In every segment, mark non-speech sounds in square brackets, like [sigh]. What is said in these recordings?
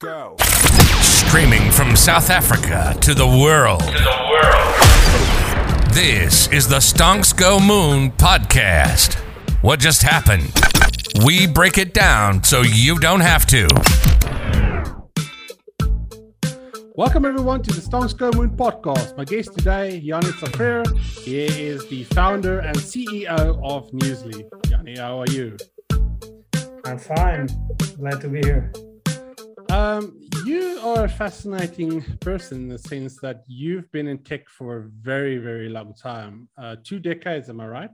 Go. Streaming from South Africa to the world. To the world. This is the Stonks Go Moon podcast. What just happened? We break it down so you don't have to. Welcome everyone to the Stonks Go Moon podcast. My guest today, Yanni Safir. He is the founder and CEO of Newsly. Yanni, how are you? I'm fine. Glad to be here. Um, you are a fascinating person in the sense that you've been in tech for a very, very long time. Uh, two decades, am I right?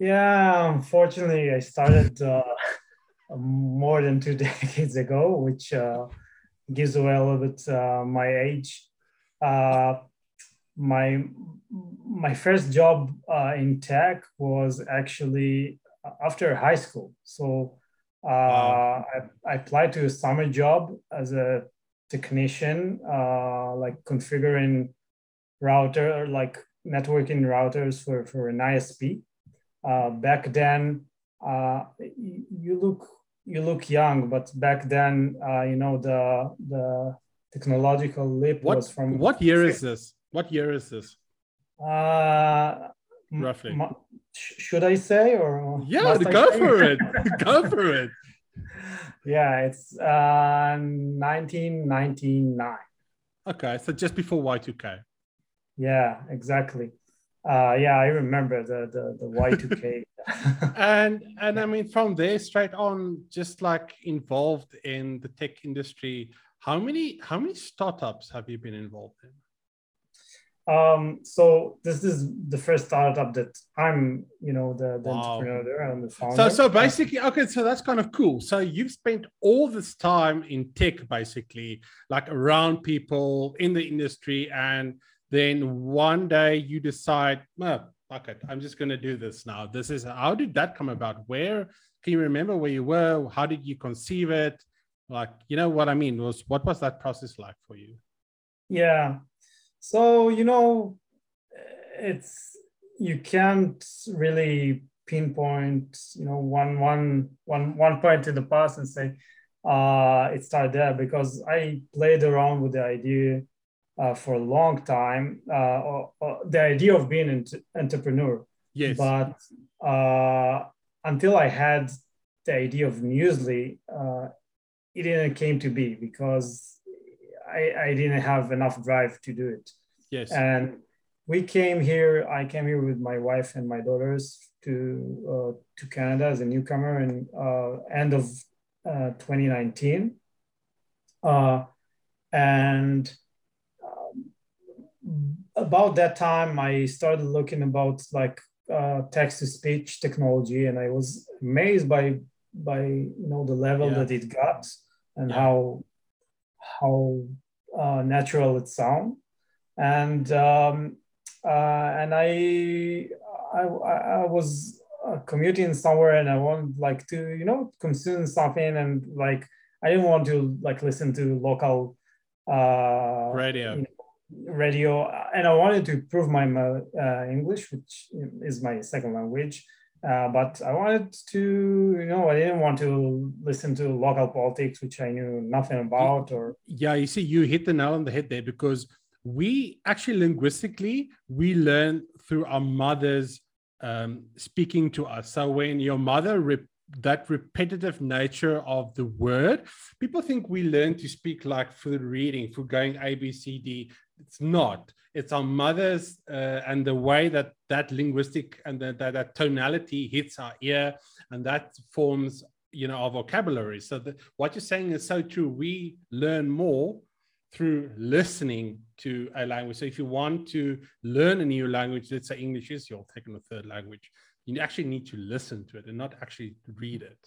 Yeah, unfortunately, I started uh, more than two [laughs] decades ago, which uh, gives away a little bit uh, my age. Uh, my my first job uh, in tech was actually after high school. So uh, I, I, applied to a summer job as a technician, uh, like configuring router, like networking routers for, for an ISP. Uh, back then, uh, you look you look young, but back then, uh, you know the the technological leap what, was from. What year is this? What year is this? Uh, Roughly. Should I say or? Yeah, go for it. [laughs] go for it. Yeah, it's uh, 1999. Okay, so just before Y2K. Yeah, exactly. Uh, yeah, I remember the the, the Y2K. [laughs] and and I mean, from there straight on, just like involved in the tech industry. How many how many startups have you been involved in? Um, so this is the first startup that I'm, you know, the, the wow. entrepreneur there and the founder. So, so basically, okay, so that's kind of cool. So you've spent all this time in tech, basically, like around people in the industry, and then one day you decide, oh, fuck it, I'm just going to do this now. This is how did that come about? Where can you remember where you were? How did you conceive it? Like, you know what I mean? Was what was that process like for you? Yeah, so, you know, it's you can't really pinpoint, you know, one one one one point in the past and say uh, it started there because I played around with the idea uh, for a long time. Uh, or, or the idea of being an entrepreneur. Yes. But uh, until I had the idea of Newsly, uh, it didn't came to be because I, I didn't have enough drive to do it. Yes. And we came here. I came here with my wife and my daughters to uh, to Canada as a newcomer in uh, end of uh, 2019. Uh, and um, about that time, I started looking about like uh, text to speech technology, and I was amazed by by you know the level yeah. that it got and yeah. how how uh, natural it sound and um, uh, and I, I I was uh, commuting somewhere and I wanted like to you know consume something and like I didn't want to like listen to local uh, radio. You know, radio and I wanted to improve my uh, English, which is my second language. Uh, but I wanted to, you know, I didn't want to listen to local politics, which I knew nothing about. Or yeah, you see, you hit the nail on the head there because we actually linguistically we learn through our mothers um, speaking to us. So when your mother rep- that repetitive nature of the word, people think we learn to speak like through reading, through going A B C D. It's not. It's our mothers uh, and the way that that linguistic and the, that, that tonality hits our ear, and that forms you know our vocabulary. So the, what you're saying is so true. We learn more through listening to a language. So if you want to learn a new language, let's say English is your second or third language, you actually need to listen to it and not actually read it.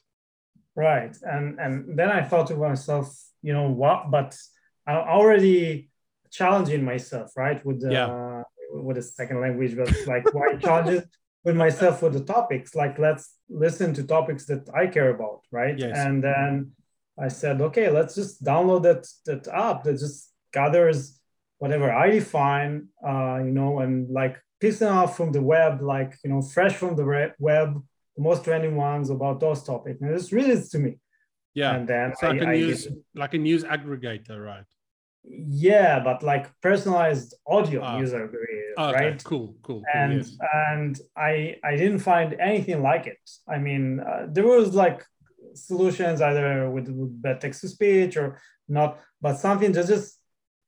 Right. And and then I thought to myself, you know what, but I'm already challenging myself, right? With the yeah. with a second language, but like why [laughs] challenge with myself with the topics? Like let's listen to topics that I care about, right? Yes. And then I said, okay, let's just download that that app that just gathers whatever I define, uh, you know, and like picking off from the web, like you know, fresh from the web, the most trending ones about those topics, and it's really to me. Yeah. and then It's like a I, I news like a news aggregator, right? Yeah, but like personalized audio Ah. user aggregator, Oh, okay. right? Cool, cool, cool. and yes. and I I didn't find anything like it. I mean, uh, there was like solutions either with, with bad text to speech or not, but something that just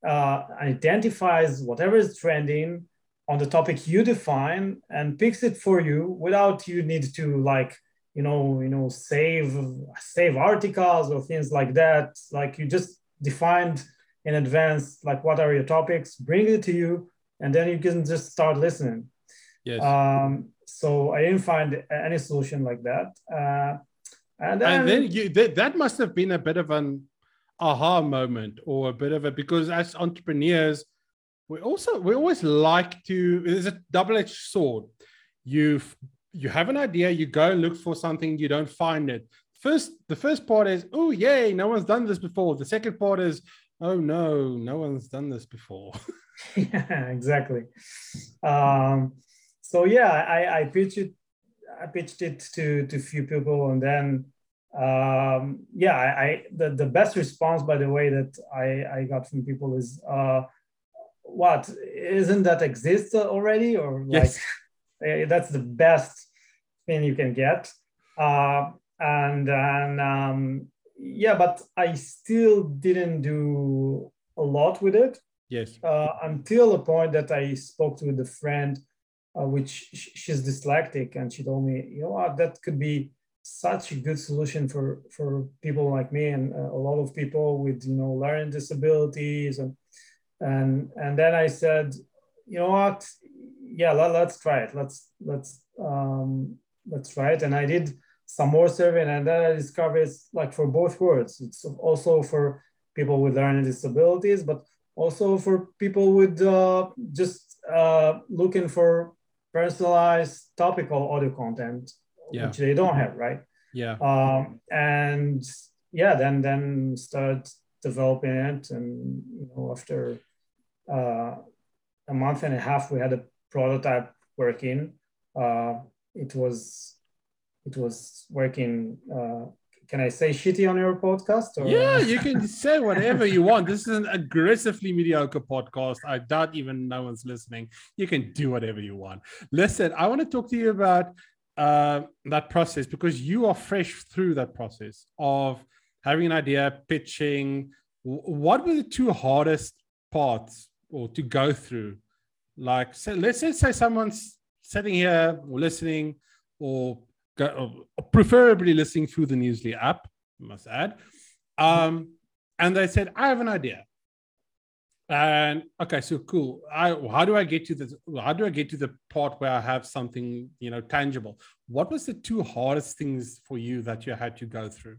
uh, identifies whatever is trending on the topic you define and picks it for you without you need to like you know you know save save articles or things like that. Like you just defined in advance like what are your topics, bring it to you, and then you can just start listening. Yes. Um, so I didn't find any solution like that. Uh, and then, and then you that, that must have been a bit of an aha moment or a bit of a because as entrepreneurs we also we always like to there's a double-edged sword you you have an idea you go and look for something you don't find it first the first part is oh yay no one's done this before the second part is oh no no one's done this before [laughs] [laughs] yeah, exactly. Um, so yeah, I, I pitched it, I pitched it to to few people, and then um, yeah, I, I the, the best response, by the way, that I, I got from people is, uh, what isn't that exist already, or like Yes. [laughs] eh, that's the best thing you can get. Uh, and then um, yeah, but I still didn't do a lot with it yes uh, until a point that I spoke with a friend, uh, which sh- she's dyslexic, and she told me, you know what, that could be such a good solution for for people like me and uh, a lot of people with you know learning disabilities and and and then I said, you know what, yeah, let, let's try it. Let's let's um, let's try it. And I did some more survey, and then I discovered it's like for both words. It's also for people with learning disabilities, but also for people with uh, just uh, looking for personalized topical audio content, Yeah. which they don't have, right? yeah Um, and yeah, then then start developing it, and you know after uh, a month and a half, we had a prototype working. Uh, it was it was working. Uh, can I say shitty on your podcast? Or? Yeah, you can [laughs] say whatever you want. This is an aggressively mediocre podcast. I doubt even no one's listening. You can do whatever you want. Listen, I want to talk to you about uh, that process because you are fresh through that process of having an idea, pitching. What were the two hardest parts or to go through? Like, so let's just say someone's sitting here or listening or preferably listening through the Newsly app, must add. Um, and they said, I have an idea. And okay, so cool. I, how do I get to this? How do I get to the part where I have something, you know, tangible? What was the two hardest things for you that you had to go through?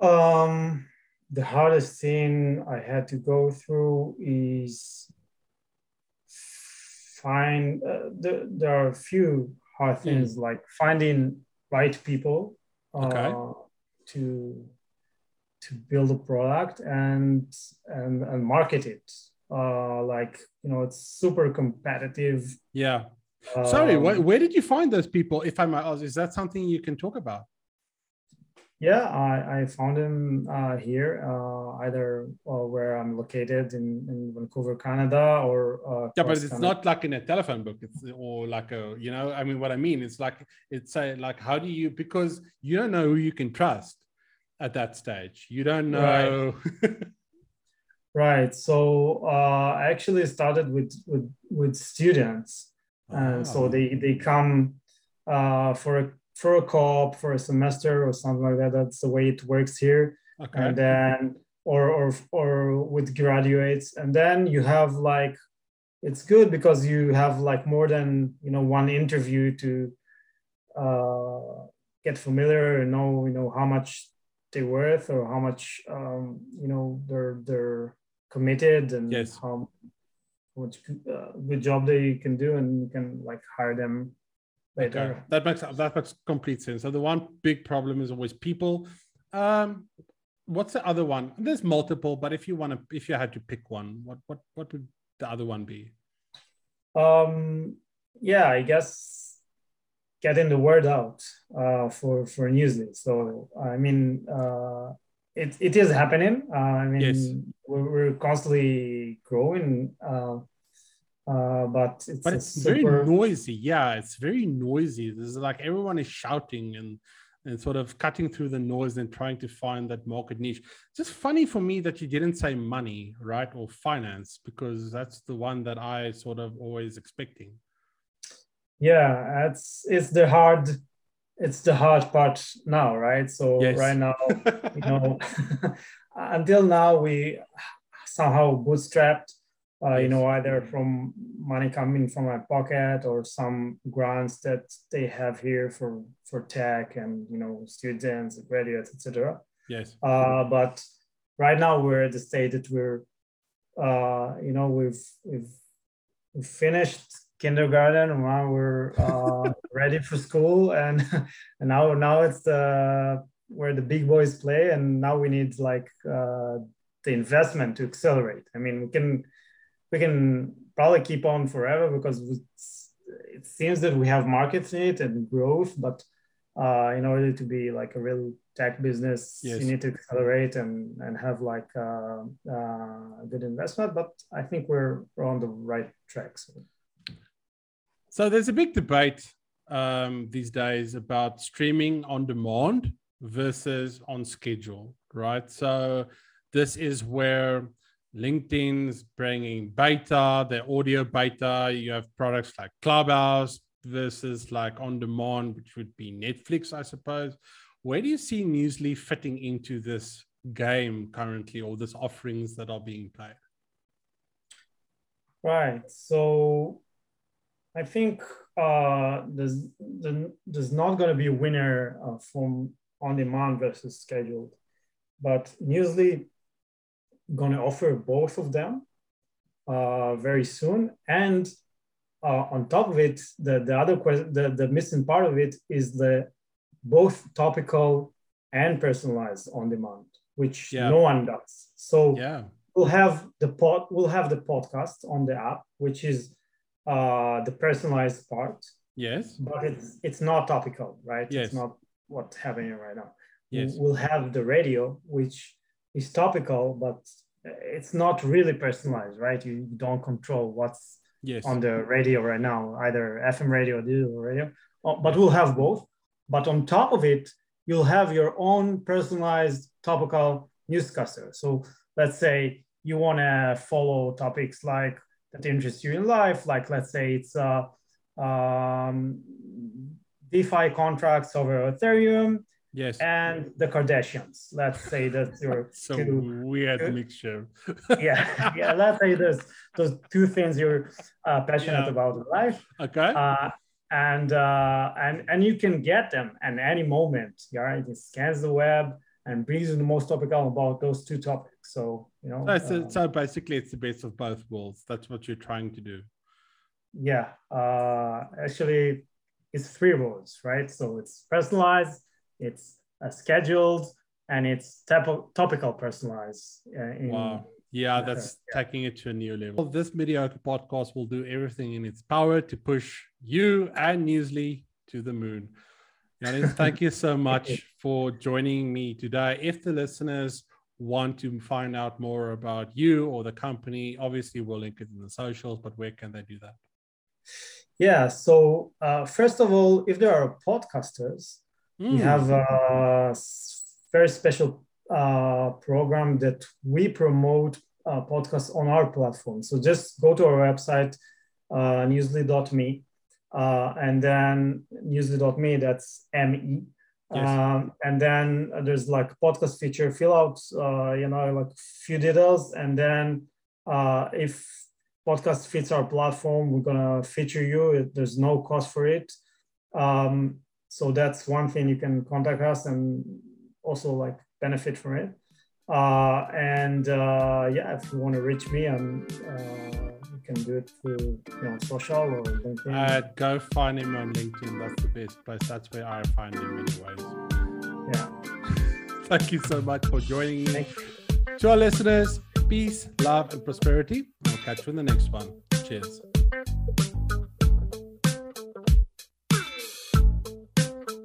Um, the hardest thing I had to go through is find. Uh, there, there are a few hard things like finding right people uh, Okay. to to build a product and and, and market it. Uh, like you know, it's super competitive. Yeah. Sorry, Um, wh- where did you find those people? If I might ask, is that something you can talk about? Yeah, I, I found him uh, here, uh, either uh, where I'm located in, in Vancouver, Canada, or uh, Yeah, but it's Canada. not like in a telephone book. It's or like a, you know, I mean, what I mean, it's like it's a like, how do you because you don't know who you can trust at that stage. You don't know. right. [laughs] So uh, I actually started with with with students, and so Ah. they they come uh, for a for a co-op for a semester or something like that. That's the way it works here. okay. and then or or or with graduates and then you have like it's good because you have like more than you know one interview to uh, get familiar and know you know how much they're worth or how much um, you know they're they're committed and Yes. how much uh, good job they can do and you can like hire them later Okay, that makes that makes complete sense. So the one big problem is always people. Um, what's the other one? There's multiple, but if you want to, if you had to pick one, what what what would the other one be? Um, yeah, I guess getting the word out uh, for for Newsly. So I mean, uh, it it is happening. Uh, I mean, Yes. we're, we're constantly growing, uh, uh, but it's, but it's very noisy. Yeah, it's very noisy. There's like everyone is shouting and and sort of cutting through the noise and trying to find that market niche. Just funny for me that you didn't say money, right, or finance, because that's the one that I sort of always expecting. yeah it's it's the hard it's the hard part now right so Yes. right now you [laughs] know [laughs] until now we somehow bootstrapped uh, you know either from money coming from my pocket or some grants that they have here for for tech and you know students graduates etc yes. uh, but right now we're at the state that we're uh, you know we've we've, we've finished kindergarten and now we're uh, [laughs] ready for school and [laughs] and now now it's the where the big boys play and now we need like uh, the investment to accelerate. I mean we can we can probably keep on forever because it seems that we have markets in it and growth but uh, in order to be like a real tech business Yes. you need to accelerate and and have like uh, uh, a good investment but i think we're, we're on the right track so So there's a big debate um, these days about streaming on demand versus on schedule, right? So this is where LinkedIn's bringing beta, their audio beta. You have products like Clubhouse versus like on demand, which would be Netflix, I suppose. Where do you see Newsly fitting into this game currently, or this offerings that are being played? Right. So I think uh, there's the- there's not going to be a winner uh, from on demand versus scheduled, but Newsly going to offer both of them uh, very soon. And uh, on top of it, the the other question, the, the missing part of it is the both topical and personalized on demand, which Yeah. no one does. So Yeah. we'll have the pod we'll have the podcast on the app which is uh the personalized part Yes. but it's it's not topical right Yes. it's not what's happening right now Yes. we'll have the radio which is topical but it's not really personalized right? You don't control what's Yes. on the radio right now either fm radio or digital radio. Oh, but we'll have both. But on top of it you'll have your own personalized topical newscaster. So let's say you want to follow topics like that interest you in life like let's say it's uh, um, defi contracts over ethereum Yes. and the kardashians let's say that's your So two weird two- mixture. [laughs] yeah yeah let's say there's those two things you're uh, passionate Yeah. about in life Okay. uh, and uh, and and you can get them at any moment. Yeah, it scans the web and brings you the most topical about those two topics. So you know, So, it's uh, so basically, it's the best of both worlds. That's what you're trying to do. yeah. Uh, actually, it's three worlds, right? So it's personalized, it's uh, scheduled, and it's topical personalized. Uh, in, Wow. Yeah, Yeah, that's taking it to a new level. This mediocre podcast will do everything in its power to push you and Newsly to the moon. Yanis, [laughs] thank you so much for joining me today. If the listeners want to find out more about you or the company, obviously we'll link it in the socials, but where can they do that? Yeah. So uh, first of all, if there are podcasters, we Mm, have a very special uh, program that we promote uh, podcasts on our platform. So just go to our website, uh, newsly.me, uh, and then newsly.me, that's M-E. Yes. Um, and then there's like podcast feature, fill out, uh, you know, like few details. And then uh, if podcast fits our platform, we're gonna feature you. There's no cost for it. Um, so that's one thing you can contact us and also like benefit from it uh, and uh, yeah if you want to reach me and uh, you can do it through you know social or linkedin Uh, go find him on LinkedIn. That's the best place. That's where I find him, anyways. yeah [laughs] Thank you so much for joining me. To our listeners, peace, love, and prosperity. We'll catch you in the next one. Cheers.